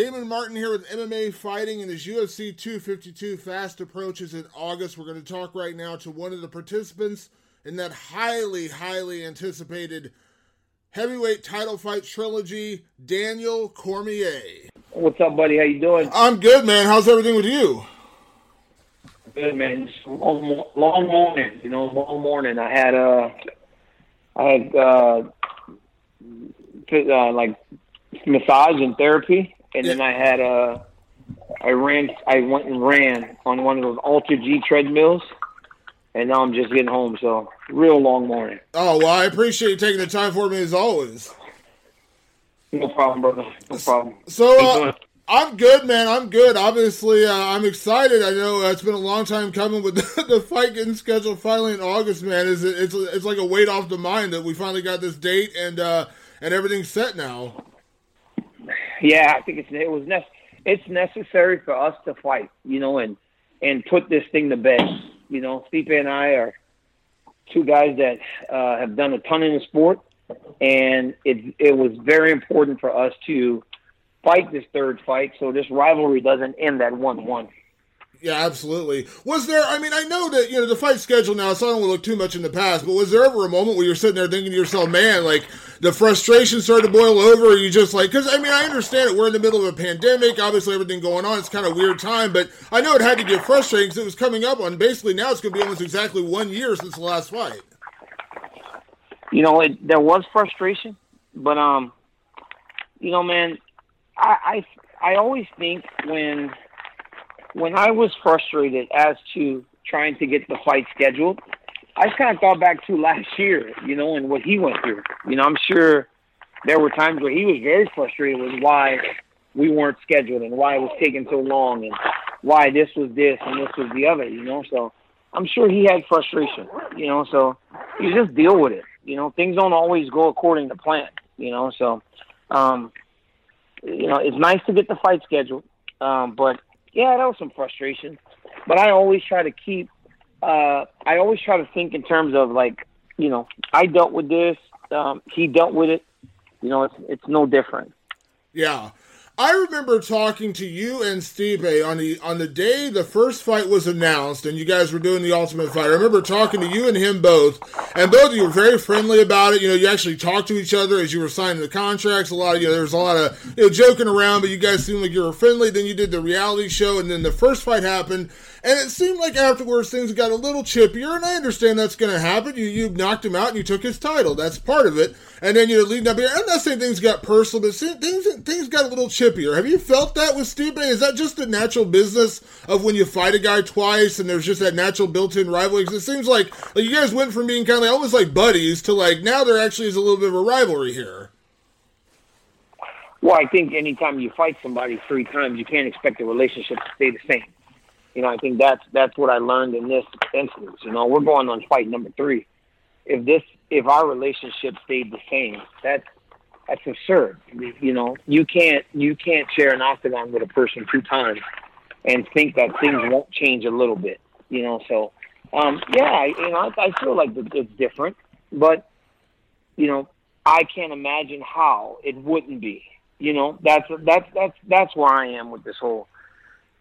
Damon Martin here with MMA Fighting and his UFC 252 fast approaches in August. We're going to talk right now to one of the participants in that highly, highly anticipated heavyweight title fight trilogy, Daniel Cormier. What's up, buddy? How you doing? I'm good, man. How's everything with you? Good, man. Long, long morning. You know, long morning. I had uh, I had uh, uh like massage and therapy, and then I had a I ran. I went and ran on one of those AlterG treadmills, and now I'm just getting home. So real long morning. Oh well, I appreciate you taking the time for me as always. No problem, brother. No problem. So uh, I'm good, man. I'm good. Obviously, uh, I'm excited. I know uh, it's been a long time coming with the, the fight getting scheduled finally in August, man. Is it, it's it's like a weight off the mind that we finally got this date and uh, and everything's set now. Yeah, I think it's it was ne- it's necessary for us to fight, you know, and and put this thing to bed. You know, Stipe and I are two guys that uh, have done a ton in the sport and it it was very important for us to fight this third fight so this rivalry doesn't end at one one. Yeah, absolutely. Was there? I mean, I know that you know the fight schedule now, so I don't look too much in the past. But was there ever a moment where you're sitting there thinking to yourself, "Man, like the frustration started to boil over"? You just like, because I mean, I understand it. We're in the middle of a pandemic. Obviously, everything going on. It's kind of weird time, but I know it had to get frustrating because it was coming up on basically now it's going to be almost exactly one year since the last fight you know, it, there was frustration, but um, you know, man, I I I always think when when I was frustrated as to trying to get the fight scheduled, I just kind of thought back to last year, you know, and what he went through. You know, I'm sure there were times where he was very frustrated with why we weren't scheduled and why it was taking so long and why this was this and this was the other, you know. So I'm sure he had frustration, you know. So you just deal with it. You know, things don't always go according to plan. You know, so um, you know it's nice to get the fight scheduled, um, but yeah, that was some frustration. But I always try to keep. Uh, I always try to think in terms of like, you know, I dealt with this. Um, he dealt with it. You know, it's it's no different. Yeah. I remember talking to you and Stipe on the on the day the first fight was announced, and you guys were doing the Ultimate Fight. I remember talking to you and him both, and both of you were very friendly about it. You know, you actually talked to each other as you were signing the contracts. A lot of you know, there was a lot of you know joking around, but you guys seemed like you were friendly. Then you did the reality show, and then the first fight happened, and it seemed like afterwards things got a little chippier, and I understand that's going to happen. You you knocked him out and you took his title. That's part of it. And then you're leading up here, I'm not saying things got personal, but things things got a little chippier. Have you felt that with Stipe? Is that just the natural business of when you fight a guy twice and there's just that natural built-in rivalry? Because it seems like like you guys went from being kind of like, almost like buddies to like now there actually is a little bit of a rivalry here. Well, I think anytime you fight somebody three times, you can't expect the relationship to stay the same. You know, I think that's that's what I learned in this instance. You know, we're going on fight number three. If this, if our relationship stayed the same, that's that's absurd. You know, you can't you can't share an octagon with a person two times and think that things won't change a little bit. You know, so um, yeah, you know, I, I feel like it's different, but you know, I can't imagine how it wouldn't be. You know, that's that's that's that's where I am with this whole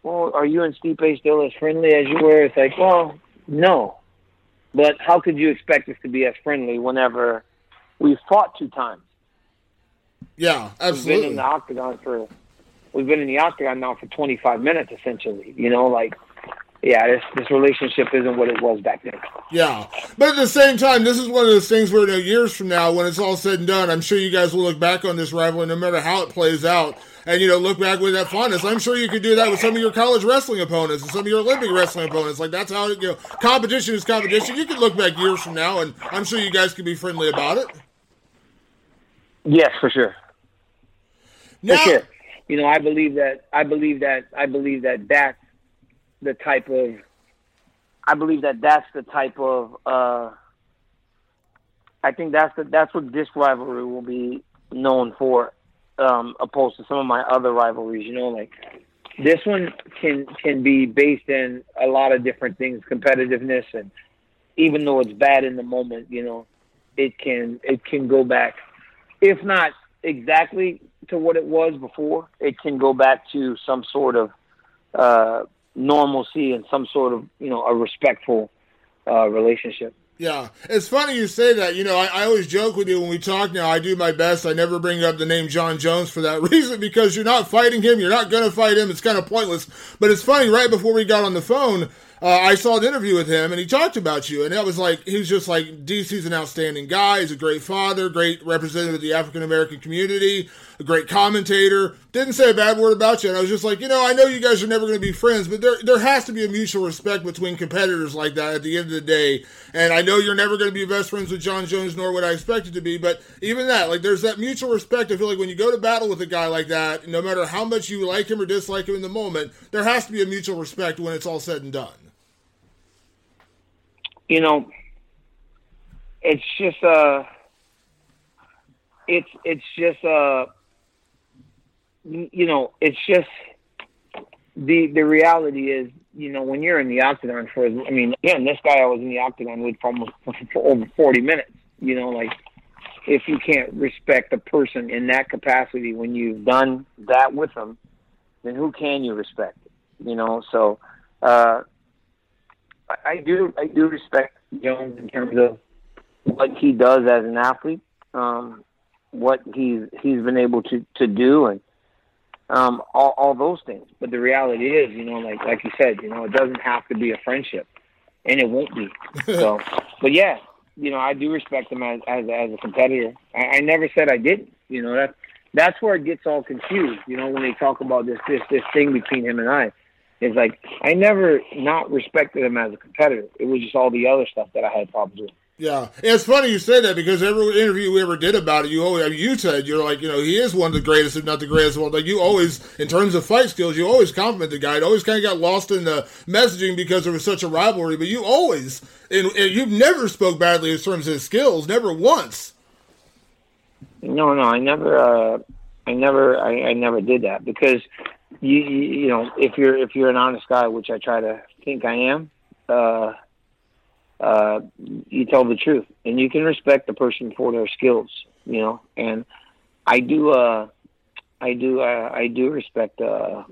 well, are you and Stipe still as friendly as you were? It's like, well, no. But how could you expect us to be as friendly whenever we fought two times? Yeah, absolutely. We've been in the octagon for we've been in the octagon now for 25 minutes essentially. You know, like yeah, this this relationship isn't what it was back then. Yeah, but at the same time, this is one of those things where you know, years from now, when it's all said and done, I'm sure you guys will look back on this rivalry, no matter how it plays out, and you know look back with that fondness. I'm sure you could do that with some of your college wrestling opponents and some of your Olympic wrestling opponents. Like that's how you know competition is competition. You could look back years from now, and I'm sure you guys could be friendly about it. Yes, for sure. Now, for sure. You know, I believe that. I believe that. I believe that that's the type of I believe that that's the type of. Uh, I think that's the, that's what this rivalry will be known for, um, opposed to some of my other rivalries. You know, like this one can can be based in a lot of different things, competitiveness, and even though it's bad in the moment, you know, it can it can go back, if not exactly to what it was before, it can go back to some sort of uh, normalcy and some sort of you know a respectful uh, relationship. Yeah, it's funny you say that. You know, I, I, always joke with you when we talk now. I do my best. I never bring up the name Jon Jones for that reason because you're not fighting him. You're not going to fight him. It's kind of pointless. But it's funny, right before we got on the phone, uh, I saw an interview with him and he talked about you. And that was like, he was just like, DC's an outstanding guy. He's a great father, great representative of the African American community, a great commentator. Didn't say a bad word about you. And I was just like, you know, I know you guys are never going to be friends, but there, there has to be a mutual respect between competitors like that at the end of the day. And I know you're never going to be best friends with Jon Jones, nor would I expect it to be. But even that, like, there's that mutual respect. I feel like when you go to battle with a guy like that, no matter how much you like him or dislike him in the moment, there has to be a mutual respect when it's all said and done you know, it's just uh it's it's just uh you know, it's just the the reality is, you know, when you're in the octagon for I mean, again, this guy I was in the octagon with for almost for, over 40 minutes, you know, like if you can't respect a person in that capacity when you've done that with them, then who can you respect? You know, so uh I do I do respect Jones in terms of what he does as an athlete, um, what he's he's been able to to do, and um, all all those things. But the reality is, you know, like like you said, you know, it doesn't have to be a friendship, and it won't be. So, but yeah, you know, I do respect him as as, as a competitor. I, I never said I didn't. You know that that's where it gets all confused. You know, when they talk about this this this thing between him and I. It's like I never not respected him as a competitor. It was just all the other stuff that I had problems with. Yeah, it's funny you say that because every interview we ever did about it, you always I mean, you said you're like you know he is one of the greatest, if not the greatest one. Like you always, in terms of fight skills, you always compliment the guy. It always kind of got lost in the messaging because there was such a rivalry. But you always, and, and you've never spoke badly in terms of his skills, never once. No, no, I never, uh, I never, I, I never did that because you, you know if you're if you're an honest guy, which I try to think I am, uh, uh, you tell the truth, and you can respect the person for their skills. You know, and I do. Uh, I do. Uh, I do respect. Uh,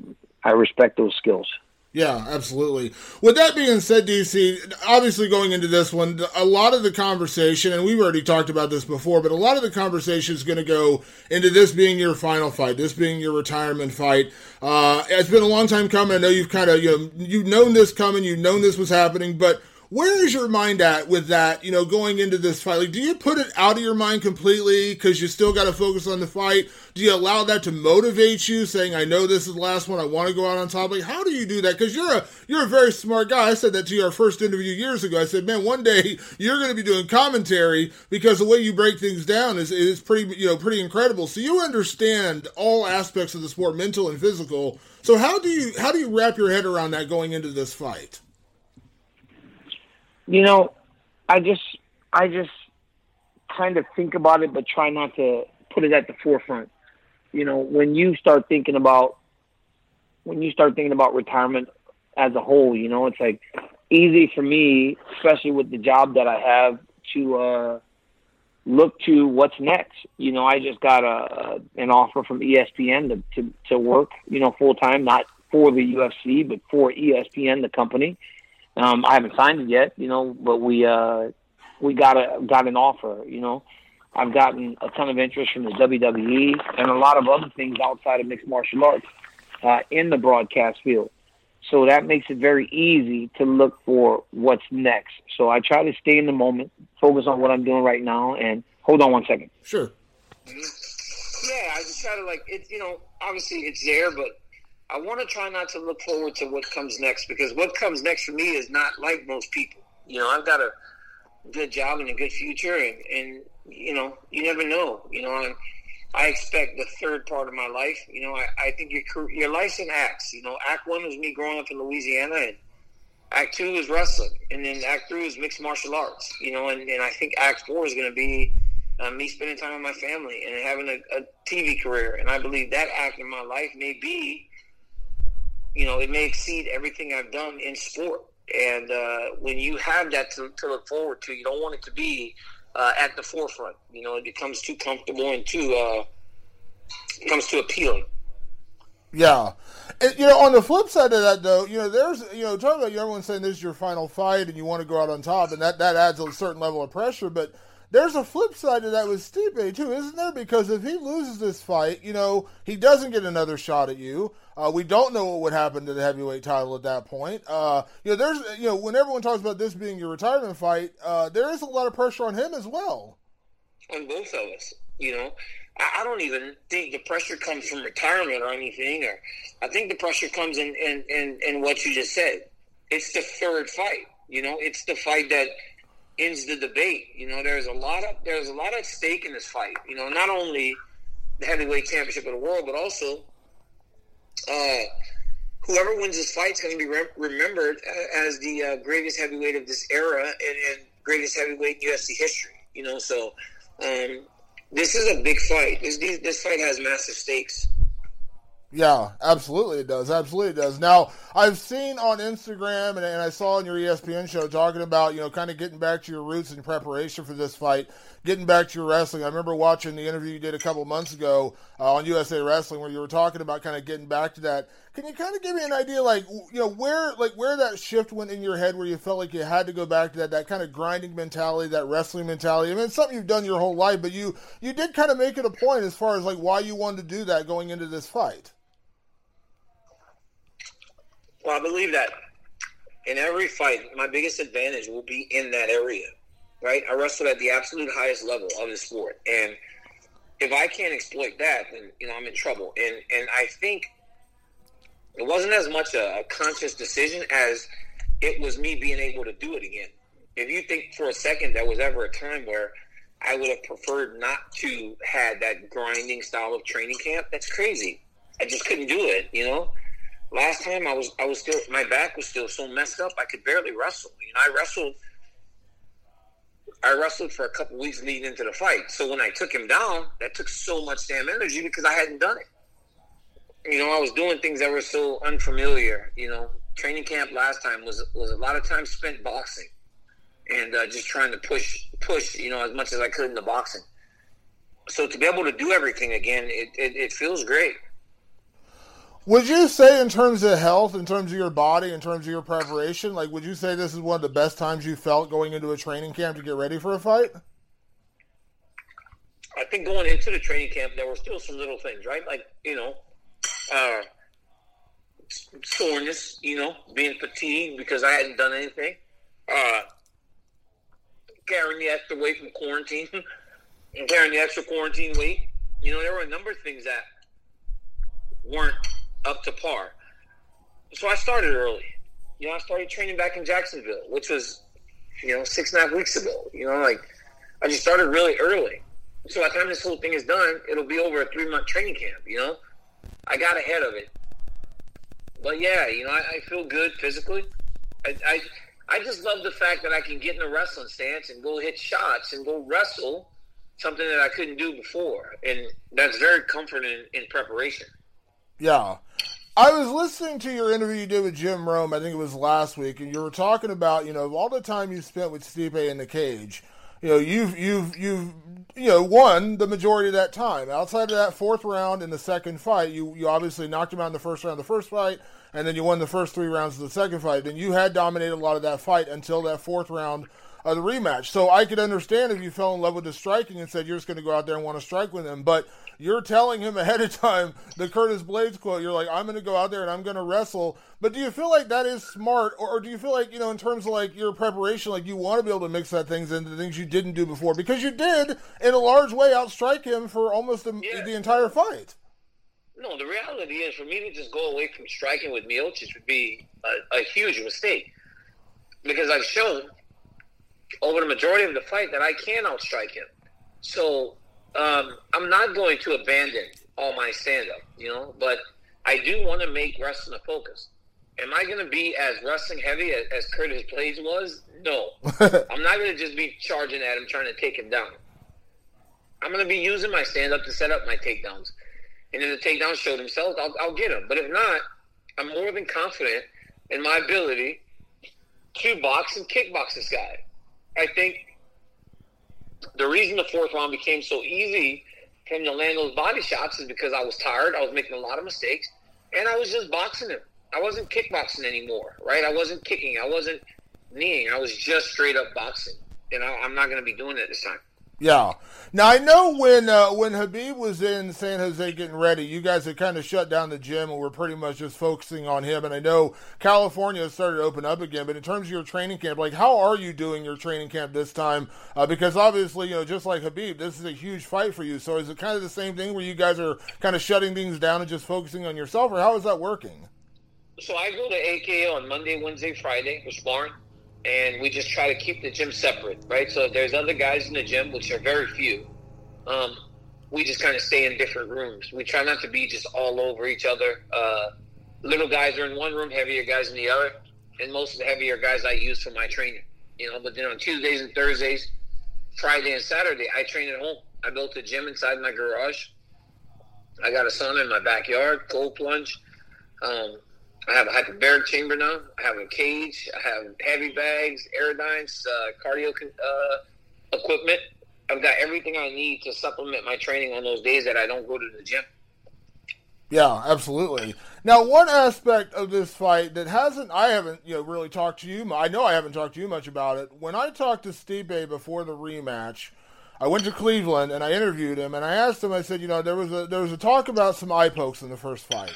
I respect those skills. Yeah, absolutely. With that being said, DC, obviously going into this one, a lot of the conversation, and we've already talked about this before, but a lot of the conversation is going to go into this being your final fight, this being your retirement fight. Uh, it's been a long time coming. I know you've kind of, you know, you've known this coming, you've known this was happening, but where is your mind at with that? You know, going into this fight, like, do you put it out of your mind completely because you still got to focus on the fight? Do you allow that to motivate you, saying, "I know this is the last one. I want to go out on top"? Like, how do you do that? Because you're a you're a very smart guy. I said that to you our first interview years ago. I said, "Man, one day you're going to be doing commentary because the way you break things down is is pretty you know pretty incredible. So you understand all aspects of the sport, mental and physical. So how do you how do you wrap your head around that going into this fight?" You know, I just I just kind of think about it, but try not to put it at the forefront. You know, when you start thinking about when you start thinking about retirement as a whole, you know, it's like easy for me, especially with the job that I have, to uh, look to what's next. You know, I just got a an offer from ESPN to to, to work, you know, full time, not for the UFC, but for ESPN, the company. Um, I haven't signed it yet, you know, but we uh, we got a got an offer. You know, I've gotten a ton of interest from the WWE and a lot of other things outside of mixed martial arts uh, in the broadcast field. So that makes it very easy to look for what's next. So I try to stay in the moment, focus on what I'm doing right now, and hold on one second. Sure. Yeah, I just try to like it. You know, obviously it's there, but I want to try not to look forward to what comes next because what comes next for me is not like most people. You know, I've got a good job and a good future, and, and you know, you never know. You know, I expect the third part of my life. You know, I, I think your your life's in acts. You know, Act One was me growing up in Louisiana, and Act two is wrestling, and then Act three is mixed martial arts. You know, and, and I think Act four is going to be uh, me spending time with my family and having a, a TV career. And I believe that act in my life may be, you know, it may exceed everything I've done in sport. And uh, when you have that to, to, look forward to, you don't want it to be uh, at the forefront. You know, it becomes too comfortable and too uh, becomes too appealing. Yeah. And, you know, on the flip side of that, though, you know, there's, you know, talking about everyone saying this is your final fight and you want to go out on top, and that, that adds a certain level of pressure. But there's a flip side to that with Stipe too, isn't there? Because if he loses this fight, you know, he doesn't get another shot at you. Uh, we don't know what would happen to the heavyweight title at that point. Uh, you know, there's, you know, when everyone talks about this being your retirement fight, uh, there is a lot of pressure on him as well. On both of us, you know. I, I don't even think the pressure comes from retirement or anything. Or I think the pressure comes in in, in, in what you just said. It's the third fight. You know, it's the fight that ends the debate. You know, there's a lot of there's a lot at stake in this fight. You know, not only the heavyweight championship of the world, but also uh, whoever wins this fight is going to be re- remembered as the uh, greatest heavyweight of this era and, and, greatest heavyweight in UFC history. You know, so um, this is a big fight. This this fight has massive stakes. Yeah, absolutely it does. Absolutely it does. Now, I've seen on Instagram and, and, I saw on your ESPN show talking about, you know, kind of getting back to your roots in preparation for this fight, getting back to your wrestling. I remember watching the interview you did a couple months ago uh, on USA Wrestling where you were talking about kind of getting back to that. Can you kind of give me an idea, like, you know, where, like, where that shift went in your head where you felt like you had to go back to that, that kind of grinding mentality, that wrestling mentality? I mean, it's something you've done your whole life, but you, you did kind of make it a point as far as, like, why you wanted to do that going into this fight. Well, I believe that in every fight, my biggest advantage will be in that area, right? I wrestled at the absolute highest level of the sport, and if I can't exploit that, then you know I'm in trouble. And and I think it wasn't as much a, a conscious decision as it was me being able to do it again. If you think for a second there was ever a time where I would have preferred not to had that grinding style of training camp, that's crazy. I just couldn't do it, you know. Last time I was I was still my back was still so messed up I could barely wrestle. You know, I wrestled I wrestled for a couple weeks leading into the fight. So when I took him down, that took so much damn energy because I hadn't done it. You know, I was doing things that were so unfamiliar. You know, training camp last time was was a lot of time spent boxing and uh, just trying to push push you know as much as I could in the boxing. So to be able to do everything again, it, it, it feels great. Would you say, in terms of health, in terms of your body, in terms of your preparation, like, would you say this is one of the best times you felt going into a training camp to get ready for a fight? I think going into the training camp, there were still some little things, right? Like, you know, uh, soreness, you know, being fatigued because I hadn't done anything, uh, carrying the extra weight from quarantine, carrying the extra quarantine weight. You know, there were a number of things that weren't up to par. So I started early. You know, I started training back in Jacksonville, which was, you know, six and a half weeks ago. You know, like I just started really early. So by the time this whole thing is done, it'll be over a three month training camp. You know, I got ahead of it. But yeah, you know, I, I feel good physically. I, I I just love the fact that I can get in a wrestling stance and go hit shots and go wrestle something that I couldn't do before, and that's very comforting in, in preparation. Yeah. I was listening to your interview you did with Jim Rome, I think it was last week, and you were talking about, you know, all the time you spent with Stipe in the cage. You know, you've you've you've you know won the majority of that time. Outside of that fourth round in the second fight, you you obviously knocked him out in the first round of the first fight, and then you won the first three rounds of the second fight. And you had dominated a lot of that fight until that fourth round of the rematch. So I could understand if you fell in love with the striking and said you're just going to go out there and want to strike with him, but you're telling him ahead of time the Curtis Blaydes quote. You're like, I'm going to go out there and I'm going to wrestle. But do you feel like that is smart, or, or, do you feel like you know, in terms of like your preparation, like you want to be able to mix that things into things you didn't do before because you did in a large way outstrike him for almost the, yeah. the entire fight. No, the reality is for me to just go away from striking with Miocic would be a, a huge mistake because I've shown over the majority of the fight that I can outstrike him. So um, I'm not going to abandon all my stand up, you know, but I do want to make wrestling a focus. Am I going to be as wrestling heavy as, as Curtis Blaydes was? No. I'm not going to just be charging at him trying to take him down. I'm going to be using my stand up to set up my takedowns. And if the takedown showed themselves, I'll, I'll get him. But if not, I'm more than confident in my ability to box and kickbox this guy. I think the reason the fourth round became so easy for him to land those body shots is because I was tired. I was making a lot of mistakes, and I was just boxing him. I wasn't kickboxing anymore, right? I wasn't kicking. I wasn't kneeing. I was just straight up boxing, and I, I'm not going to be doing it this time. Yeah. Now I know when uh, when Khabib was in San Jose getting ready, you guys had kind of shut down the gym and were pretty much just focusing on him. And I know California started to open up again. But in terms of your training camp, like how are you doing your training camp this time? Uh, because obviously, you know, just like Khabib, this is a huge fight for you. So is it kind of the same thing where you guys are kind of shutting things down and just focusing on yourself, or how is that working? So I go to AKA on Monday, Wednesday, Friday with sparring and we just try to keep the gym separate, right? So if there's other guys in the gym, which are very few, um, we just kind of stay in different rooms. We try not to be just all over each other. Uh, little guys are in one room, heavier guys in the other, and most of the heavier guys I use for my training. You know, but then on Tuesdays and Thursdays, Friday and Saturday, I train at home. I built a gym inside my garage. I got a sauna in my backyard, cold plunge. Um, I have a hyperbaric chamber now. I have a cage. I have heavy bags, Airdynes, uh, cardio uh, equipment. I've got everything I need to supplement my training on those days that I don't go to the gym. Yeah, absolutely. Now, one aspect of this fight that hasn't, I haven't, you know, really talked to you. I know I haven't talked to you much about it. When I talked to Stipe before the rematch, I went to Cleveland and I interviewed him and I asked him. I said, you know, there was a there was a talk about some eye pokes in the first fight.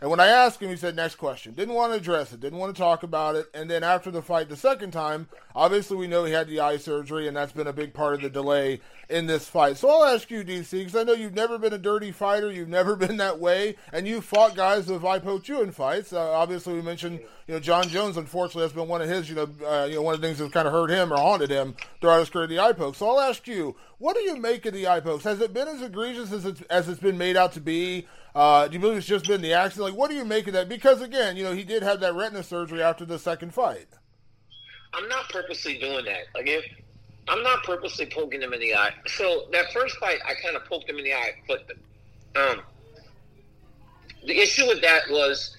And when I asked him, he said, next question. Didn't want to address it, didn't want to talk about it. And then after the fight the second time, obviously we know he had the eye surgery, and that's been a big part of the delay in this fight. So I'll ask you, DC, because I know you've never been a dirty fighter, you've never been that way, and you've fought guys who have eye poked you in fights. Uh, obviously, we mentioned, you know, Jon Jones, unfortunately, has been one of his, you know, uh, you know, one of the things that's kind of hurt him or haunted him throughout his career, the eye poke. So I'll ask you, what do you make of the eye pokes? Has it been as egregious as it's, as it's been made out to be? Uh, do you believe it's just been the accident? Like, what do you make of that? Because again, you know, he did have that retina surgery after the second fight. I'm not purposely doing that. Like, if I'm not purposely poking him in the eye. So that first fight, I kind of poked him in the eye, flipped him. Um, the issue with that was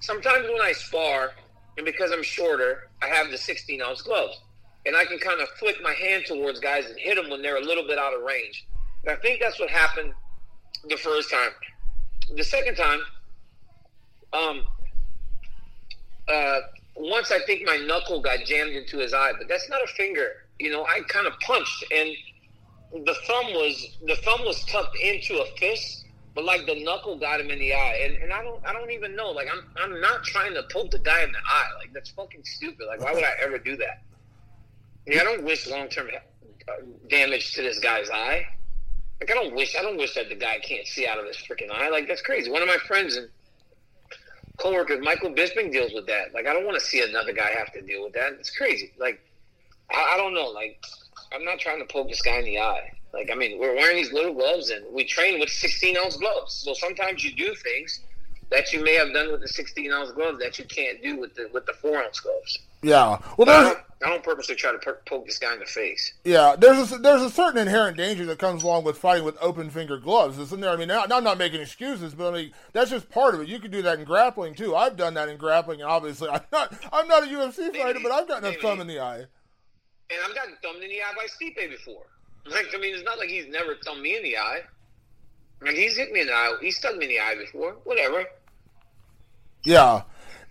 sometimes when I spar, and because I'm shorter, I have the 16 ounce gloves, and I can kind of flick my hand towards guys and hit them when they're a little bit out of range. And I think that's what happened the first time the second time, um, uh, once I think my knuckle got jammed into his eye, but that's not a finger. You know, I kind of punched, and the thumb was the thumb was tucked into a fist, but like the knuckle got him in the eye, and, and I don't I don't even know. Like I'm I'm not trying to poke the guy in the eye. Like that's fucking stupid. Like why would I ever do that? Yeah, I don't wish long term uh, damage to this guy's eye. Like I don't wish I don't wish that the guy can't see out of his freaking eye. Like that's crazy. One of my friends and coworkers, Michael Bisping, deals with that. Like I don't want to see another guy have to deal with that. It's crazy. Like I, I don't know. Like I'm not trying to poke this guy in the eye. Like I mean, we're wearing these little gloves and we train with 16 ounce gloves. So sometimes you do things that you may have done with the 16 ounce gloves that you can't do with the with the four ounce gloves. Yeah. Well, there's. I don't, I don't purposely try to per- poke this guy in the face. Yeah, there's a, there's a certain inherent danger that comes along with fighting with open finger gloves, isn't there? I mean, now, I'm not making excuses, but I mean that's just part of it. You can do that in grappling too. I've done that in grappling, and obviously I'm not I'm not a UFC fighter, but I've gotten a thumb in the eye. And I've gotten thumbed in the eye by Stipe before. Like I mean, it's not like he's never thumbed me in the eye. Like he's hit me in the eye. He's stuck me in the eye before. Whatever. Yeah.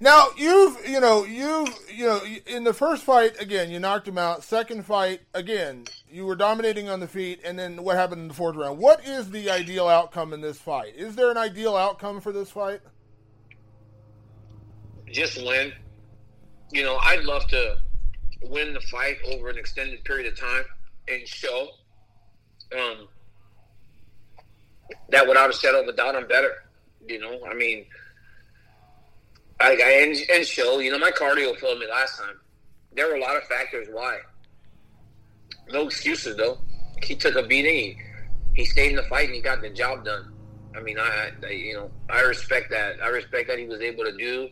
Now you've you know you you know in the first fight again you knocked him out. Second fight again you were dominating on the feet, and then what happened in the fourth round? What is the ideal outcome in this fight? Is there an ideal outcome for this fight? Just win. You know, I'd love to win the fight over an extended period of time and show um, that without a shadow of a doubt I'm better. You know, I mean I, I and, and show, you know, my cardio failed me last time. There were a lot of factors why. No excuses though. He took a beating. He, he stayed in the fight and he got the job done. I mean, I, I, you know I respect that. I respect that he was able to do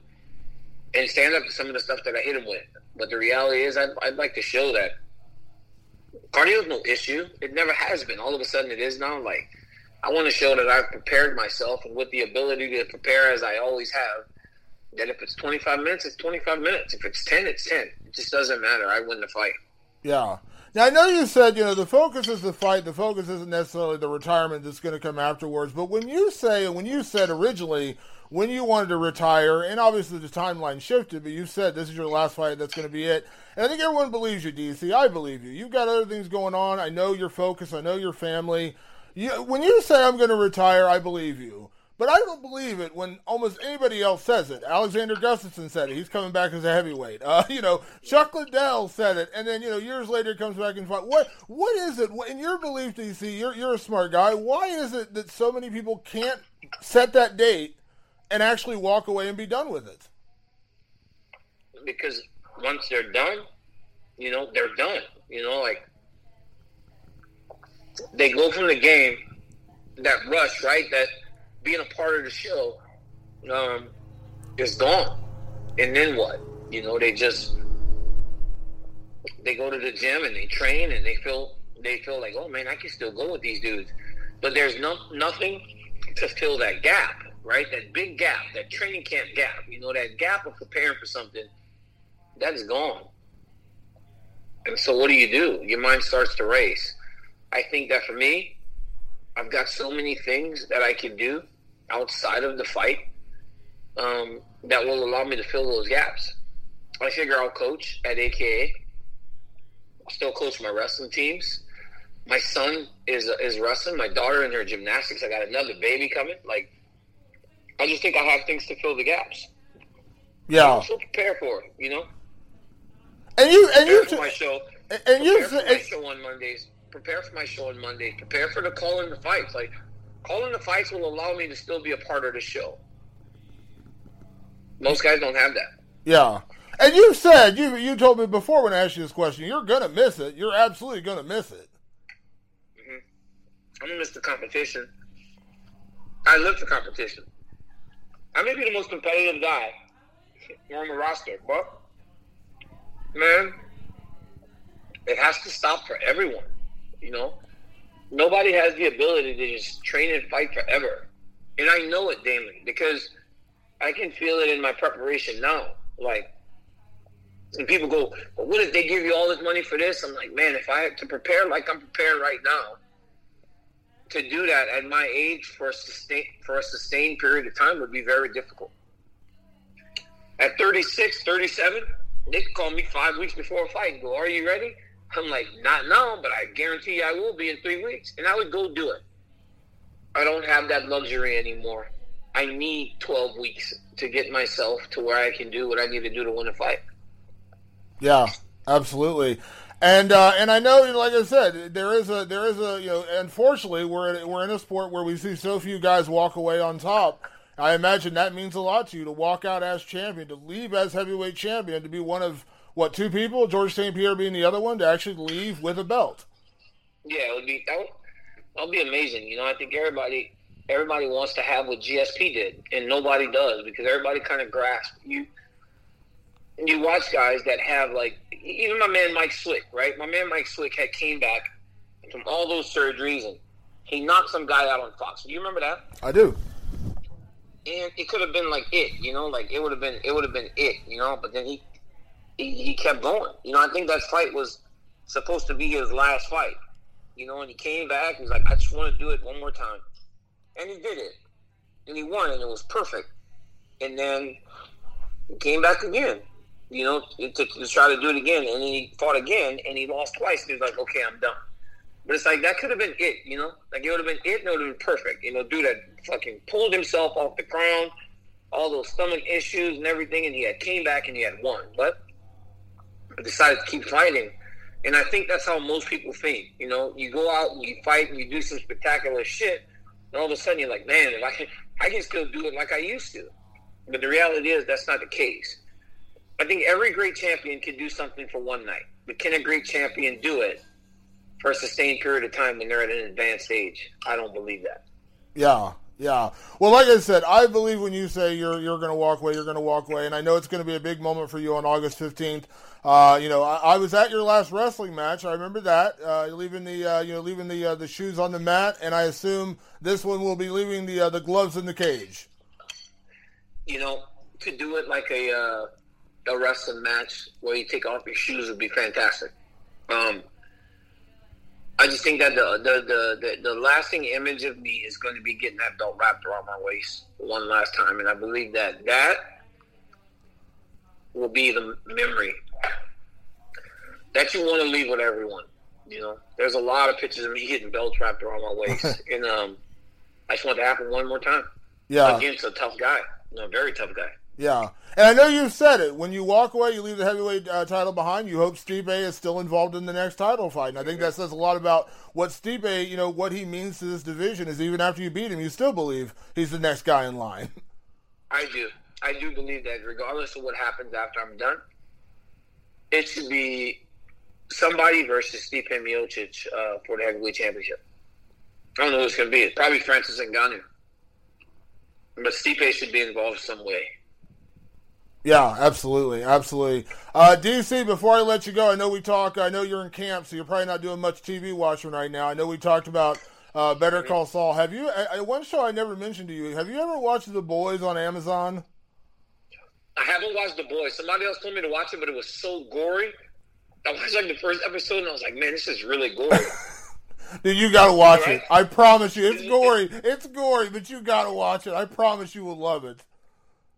and stand up to some of the stuff that I hit him with. But the reality is, I'd, I'd like to show that cardio is no issue. It never has been. All of a sudden, it is now. Like I want to show that I've prepared myself and with the ability to prepare as I always have. That if it's 25 minutes, it's 25 minutes. If it's 10, it's 10. It just doesn't matter. I win the fight. Yeah. Now I know you said you know the focus is the fight. The focus isn't necessarily the retirement that's going to come afterwards. But when you say, when you said originally when you wanted to retire, and obviously the timeline shifted, but you said this is your last fight. That's going to be it. And I think everyone believes you, DC. I believe you. You've got other things going on. I know your focus. I know your family. You, when you say I'm going to retire, I believe you. But I don't believe it when almost anybody else says it. Alexander Gustafsson said it. He's coming back as a heavyweight. Uh, you know, Chuck Liddell said it, and then you know years later comes back and fight. What what is it in your belief, DC? You're you're a smart guy. Why is it that so many people can't set that date and actually walk away and be done with it? Because once they're done, you know, they're done. You know, like they go from the game, that rush, right? That being a part of the show um, is gone. And then what? You know, they just they go to the gym and they train and they feel they feel like, oh man, I can still go with these dudes. But there's no nothing to fill that gap, right? That big gap, that training camp gap. You know, that gap of preparing for something, that is gone. And so what do you do? Your mind starts to race. I think that for me, I've got so many things that I can do outside of the fight um, that will allow me to fill those gaps. I figure I'll coach at AKA. I'll still coach my wrestling teams. My son is is wrestling. My daughter in her gymnastics. I got another baby coming. Like, I just think I have things to fill the gaps. Yeah. So prepare for it. You know. And you and Prepare you for my show. and you my show on Mondays. Prepare for my show on Mondays. Prepare for the call in the fights. Like calling the fights will allow me to still be a part of the show. Most guys don't have that. Yeah. And you said you you told me before when I asked you this question, you're gonna miss it. You're absolutely gonna miss it. Mm-hmm. I'm gonna miss the competition. I live for competition. I may be the most competitive guy on the roster, but man, it has to stop for everyone. You know, nobody has the ability to just train and fight forever, and I know it, Damon, because I can feel it in my preparation now. Like, and people go, "Well, what if they give you all this money for this?" I'm like, man, if I had to prepare like I'm preparing right now, to do that at my age for a sustain for a sustained period of time would be very difficult. At 36, 37, they could call me five weeks before a fight and go, Are you ready? I'm like, Not now, but I guarantee I will be in three weeks. And I would go do it. I don't have that luxury anymore. I need 12 weeks to get myself to where I can do what I need to do to win a fight. Yeah, absolutely. And uh, and I know, like I said, there is a there is a you know, unfortunately, we're we're in a sport where we see so few guys walk away on top. I imagine that means a lot to you to walk out as champion, to leave as heavyweight champion, to be one of what two people, Georges St. Pierre being the other one, to actually leave with a belt. Yeah, it would be that would, that would be amazing. You know, I think everybody everybody wants to have what GSP did, and nobody does because everybody kind of grasps you. And You watch guys that have like even my man Mike Swick, right? My man Mike Swick had came back from all those surgeries and he knocked some guy out on Fox. Do you remember that? I do. And it could have been like it, you know, like it would have been it would have been it, you know. But then he, he he kept going. You know, I think that fight was supposed to be his last fight. You know, and he came back. He's like, I just want to do it one more time, and he did it, and he won, and it was perfect. And then he came back again, you know, to, to try to do it again, and he fought again, and he lost twice. And he's like, okay, I'm done. But it's like that could have been it, you know, like it would have been it, and it would have been perfect. You know, dude that fucking pulled himself off the ground, all those stomach issues and everything, and he had came back and he had won, but decided to keep fighting. And I think that's how most people think. You know, you go out and you fight and you do some spectacular shit, and all of a sudden you're like, man, if I can, I can still do it like I used to. But the reality is that's not the case. I think every great champion can do something for one night, but can a great champion do it for a sustained period of time when they're at an advanced age? I don't believe that. Yeah, Yeah. Well, like I said, I believe when you say you're you're going to walk away, you're going to walk away, and I know it's going to be a big moment for you on August fifteenth. Uh, you know, I, I, was at your last wrestling match. I remember that. Uh, leaving the uh, you know leaving the uh, the shoes on the mat, and I assume this one will be leaving the uh, the gloves in the cage. You know, to do it like a uh, a wrestling match where you take off your shoes would be fantastic. Um, I just think that the, the the, the the lasting image of me is going to be getting that belt wrapped around my waist one last time, and I believe that that will be the memory that you want to leave with everyone. You know, there's a lot of pictures of me getting belts wrapped around my waist, and um, I just want to happen one more time. Yeah, against a tough guy, you know, very tough guy. Yeah, and I know you've said it. When you walk away, you leave the heavyweight uh, title behind. You hope Stipe is still involved in the next title fight, and I think that says a lot about what Stipe, you know, what he means to this division. Is even after you beat him, you still believe he's the next guy in line. I do. I do believe that, regardless of what happens after I'm done, it should be somebody versus Stipe Miocic uh, for the heavyweight championship. I don't know who it's going to be. It's probably Francis Ngannou. But Stipe should be involved some way. Yeah, absolutely, absolutely. Uh, DC, before I let you go, I know we talk. I know you're in camp, so you're probably not doing much TV watching right now. I know we talked about uh, Better Call Saul. Have you? I, one show I never mentioned to you. Have you ever watched The Boys on Amazon? I haven't watched The Boys. Somebody else told me to watch it, but it was so gory. I watched like the first episode, and I was like, "Man, this is really gory." Dude, you gotta watch right? it. I promise you, it's gory. It's gory, but you gotta watch it. I promise you will love it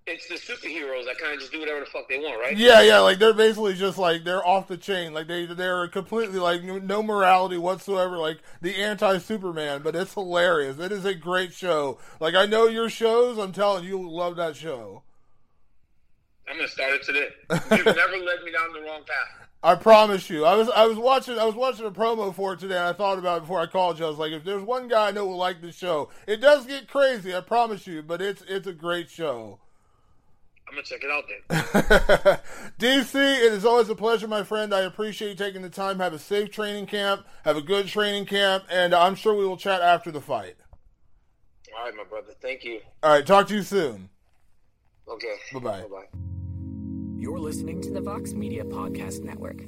it's the superheroes that kind of just do whatever the fuck they want, right? Yeah, yeah. Like they're basically just like they're off the chain. Like they they're completely like no morality whatsoever. Like the anti Superman, but it's hilarious. It is a great show. Like I know your shows. I'm telling you, love that show. I'm gonna start it today. You've never led me down the wrong path. I promise you. I was I was watching I was watching a promo for it today and I thought about it before I called you. I was like, if there's one guy I know will like the show, it does get crazy, I promise you, but it's it's a great show. I'm gonna check it out then. DC, it is always a pleasure, my friend. I appreciate you taking the time. Have a safe training camp. Have a good training camp, and I'm sure we will chat after the fight. All right, my brother. Thank you. All right, talk to you soon. Okay. Bye bye. Bye bye. You're listening to the Vox Media Podcast Network.